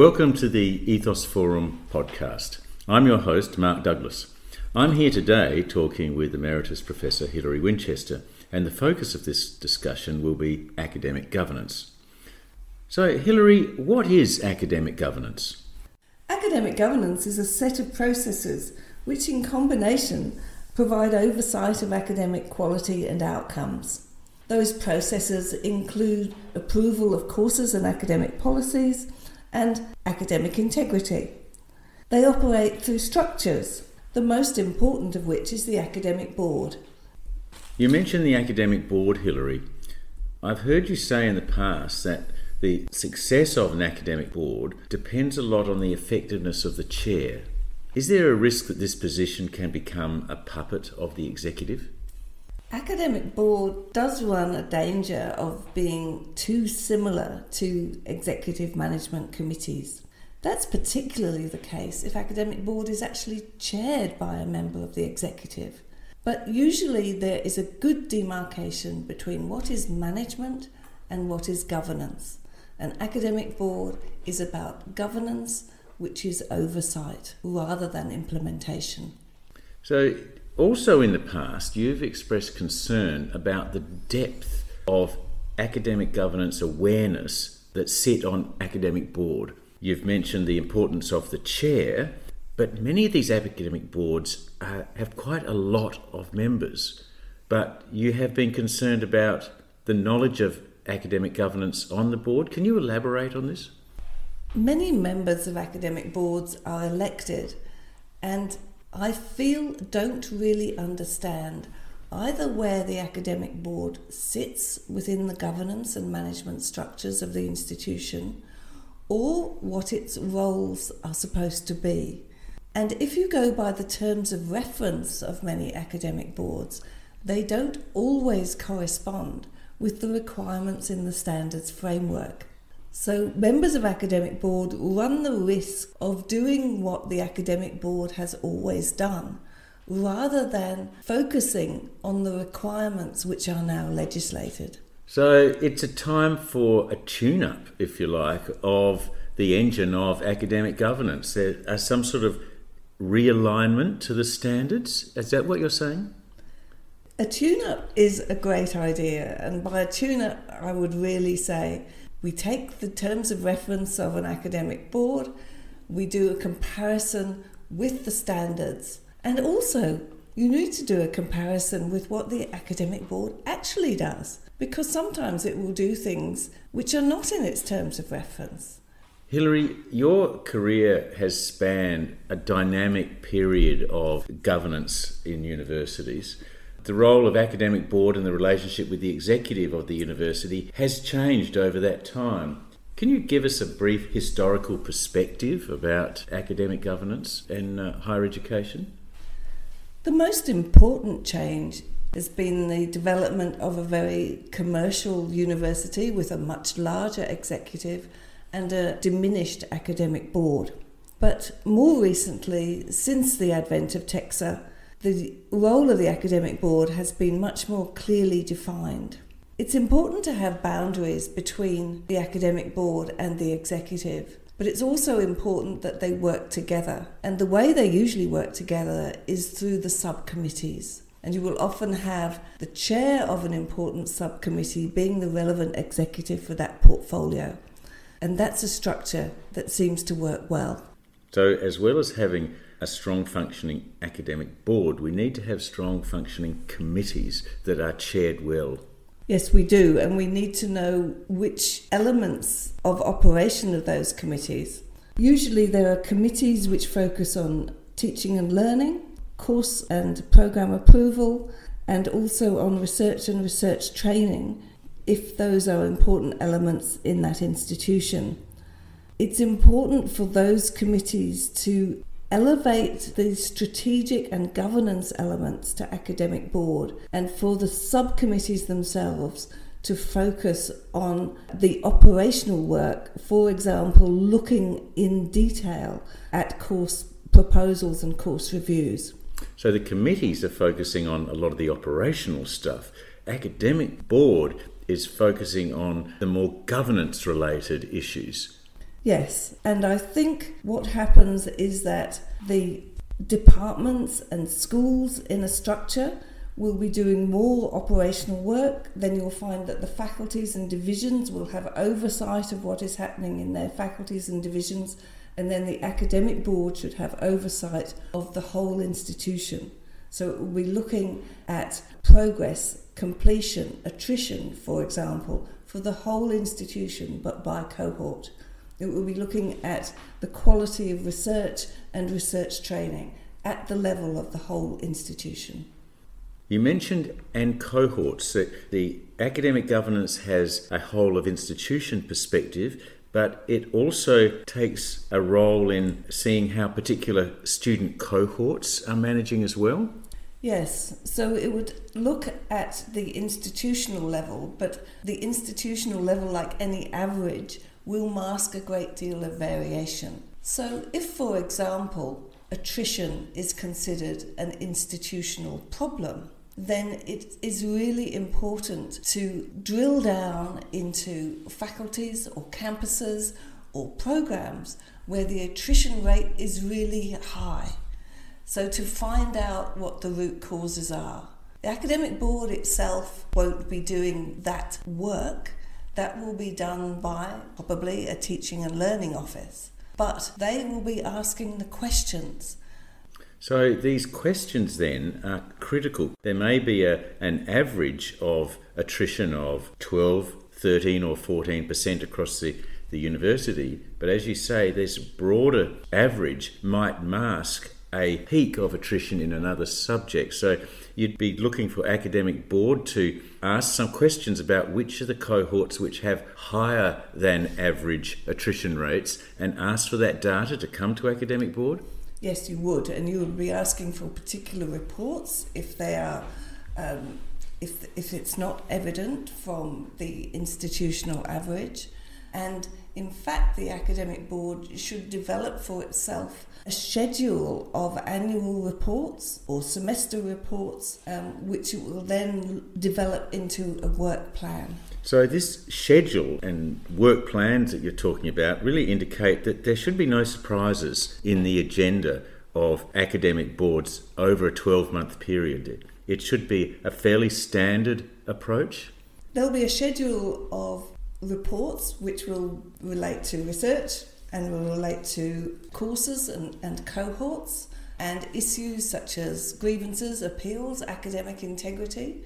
Welcome to the Ethos Forum podcast. I'm your host, Mark Douglas. I'm here today talking with Emeritus Professor Hilary Winchester, and the focus of this discussion will be academic governance. So, Hilary, what is academic governance? Academic governance is a set of processes which, in combination, provide oversight of academic quality and outcomes. Those processes include approval of courses and academic policies and academic integrity. They operate through structures, the most important of which is the academic board. You mentioned the academic board, Hilary. I've heard you say in the past that the success of an academic board depends a lot on the effectiveness of the chair. Is there a risk that this position can become a puppet of the executive? Academic board does run a danger of being too similar to executive management committees. That's particularly the case if academic board is actually chaired by a member of the executive. But usually there is a good demarcation between what is management and what is governance. An academic board is about governance, which is oversight rather than implementation. So, also, in the past, you've expressed concern about the depth of academic governance awareness that's set on academic board. You've mentioned the importance of the chair, but many of these academic boards uh, have quite a lot of members. But you have been concerned about the knowledge of academic governance on the board. Can you elaborate on this? Many members of academic boards are elected, and I feel don't really understand either where the academic board sits within the governance and management structures of the institution or what its roles are supposed to be. And if you go by the terms of reference of many academic boards, they don't always correspond with the requirements in the standards framework. So, members of academic board run the risk of doing what the academic board has always done, rather than focusing on the requirements which are now legislated. So, it's a time for a tune up, if you like, of the engine of academic governance. There are some sort of realignment to the standards. Is that what you're saying? A tune up is a great idea, and by a tune up, I would really say we take the terms of reference of an academic board, we do a comparison with the standards, and also you need to do a comparison with what the academic board actually does, because sometimes it will do things which are not in its terms of reference. Hilary, your career has spanned a dynamic period of governance in universities. The role of academic board and the relationship with the executive of the university has changed over that time. Can you give us a brief historical perspective about academic governance in uh, higher education? The most important change has been the development of a very commercial university with a much larger executive and a diminished academic board. But more recently, since the advent of TEQSA, the role of the academic board has been much more clearly defined. It's important to have boundaries between the academic board and the executive, but it's also important that they work together. And the way they usually work together is through the subcommittees. And you will often have the chair of an important subcommittee being the relevant executive for that portfolio. And that's a structure that seems to work well. So, as well as having a strong functioning academic board, we need to have strong functioning committees that are chaired well. Yes, we do, and we need to know which elements of operation of those committees. Usually, there are committees which focus on teaching and learning, course and program approval, and also on research and research training, if those are important elements in that institution. It's important for those committees to elevate the strategic and governance elements to academic board and for the subcommittees themselves to focus on the operational work, for example, looking in detail at course proposals and course reviews. So the committees are focusing on a lot of the operational stuff. Academic board is focusing on the more governance related issues. Yes, and I think what happens is that the departments and schools in a structure will be doing more operational work, then you'll find that the faculties and divisions will have oversight of what is happening in their faculties and divisions, and then the academic board should have oversight of the whole institution. So it will be looking at progress, completion, attrition, for example, for the whole institution but by cohort. It will be looking at the quality of research and research training at the level of the whole institution. You mentioned and cohorts. That the academic governance has a whole of institution perspective, but it also takes a role in seeing how particular student cohorts are managing as well. Yes, so it would look at the institutional level, but the institutional level, like any average, will mask a great deal of variation. So, if, for example, attrition is considered an institutional problem, then it is really important to drill down into faculties or campuses or programs where the attrition rate is really high. So, to find out what the root causes are. The academic board itself won't be doing that work. That will be done by probably a teaching and learning office. But they will be asking the questions so these questions then are critical. There may be a, an average of attrition of 12, 13 or 14% across the, the university, but as you say, this broader average might mask a peak of attrition in another subject. So you'd be looking for academic board to ask some questions about which of the cohorts which have higher than average attrition rates and ask for that data to come to academic board? Yes, you would, and you would be asking for particular reports if they are, um, if if it's not evident from the institutional average, and in fact, the academic board should develop for itself a schedule of annual reports or semester reports, um, which it will then develop into a work plan. So, this schedule and work plans that you're talking about really indicate that there should be no surprises in the agenda of academic boards over a 12 month period. It should be a fairly standard approach. There'll be a schedule of reports which will relate to research and will relate to courses and, and cohorts and issues such as grievances, appeals, academic integrity.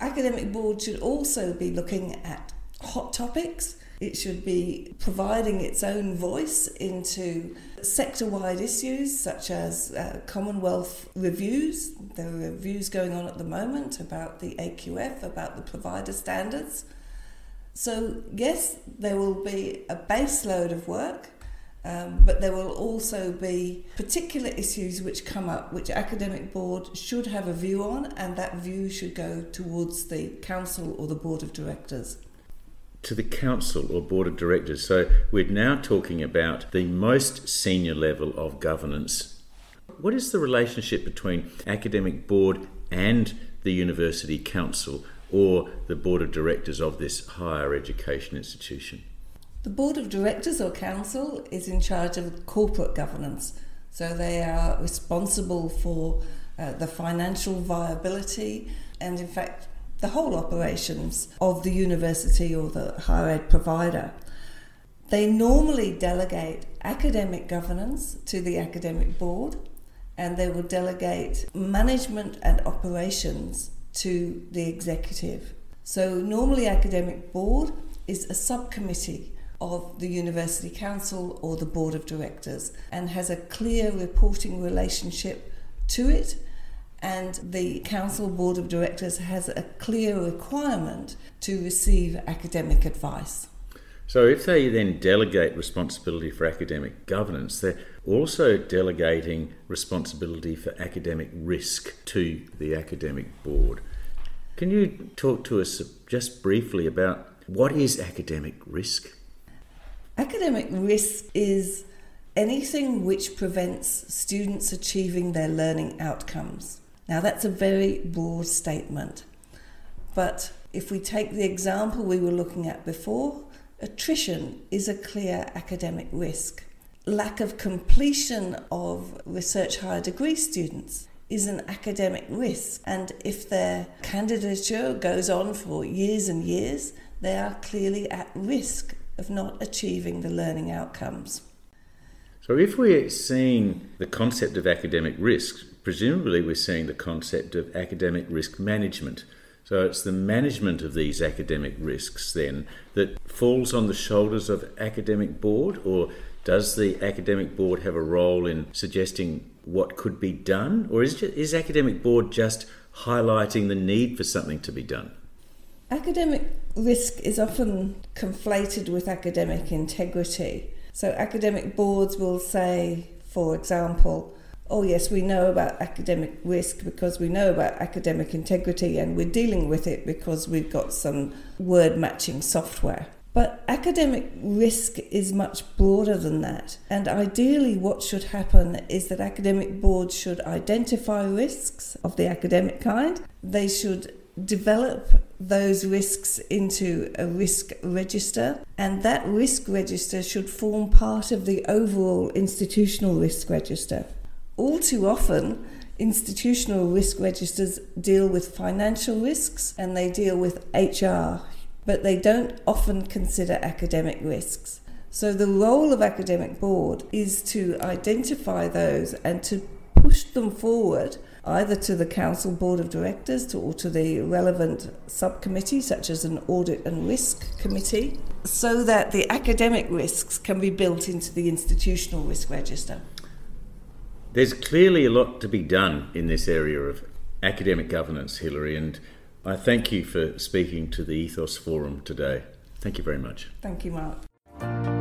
Academic board should also be looking at hot topics. It should be providing its own voice into sector wide issues such as uh, Commonwealth reviews. There are reviews going on at the moment about the AQF, about the provider standards. So, yes, there will be a base load of work, um, but there will also be particular issues which come up which academic board should have a view on and that view should go towards the council or the board of directors. To the council or board of directors. So we're now talking about the most senior level of governance. What is the relationship between academic board and the university council or the board of directors of this higher education institution the board of directors or council is in charge of corporate governance, so they are responsible for uh, the financial viability and, in fact, the whole operations of the university or the higher ed provider. They normally delegate academic governance to the academic board and they will delegate management and operations to the executive. So, normally, academic board is a subcommittee of the University Council or the Board of Directors and has a clear reporting relationship to it. And the Council Board of Directors has a clear requirement to receive academic advice. So, if they then delegate responsibility for academic governance, they're also delegating responsibility for academic risk to the academic board. Can you talk to us just briefly about what is academic risk? Academic risk is anything which prevents students achieving their learning outcomes. Now, that's a very broad statement, but if we take the example we were looking at before, Attrition is a clear academic risk. Lack of completion of research higher degree students is an academic risk. And if their candidature goes on for years and years, they are clearly at risk of not achieving the learning outcomes. So, if we're seeing the concept of academic risk, presumably we're seeing the concept of academic risk management. So, it's the management of these academic risks then that falls on the shoulders of academic board, or does the academic board have a role in suggesting what could be done, or is, is academic board just highlighting the need for something to be done? Academic risk is often conflated with academic integrity. So, academic boards will say, for example, oh, yes, we know about academic risk because we know about academic integrity and we're dealing with it because we've got some word matching software. But academic risk is much broader than that. And ideally, what should happen is that academic boards should identify risks of the academic kind. They should develop those risks into a risk register, and that risk register should form part of the overall institutional risk register. All too often, institutional risk registers deal with financial risks and they deal with HR, but they don't often consider academic risks. So, the role of academic board is to identify those and to push them forward either to the council board of directors to, or to the relevant subcommittee such as an audit and risk committee so that the academic risks can be built into the institutional risk register there's clearly a lot to be done in this area of academic governance hilary and I thank you for speaking to the Ethos Forum today. Thank you very much. Thank you, Mark.